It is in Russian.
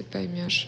ты поймешь,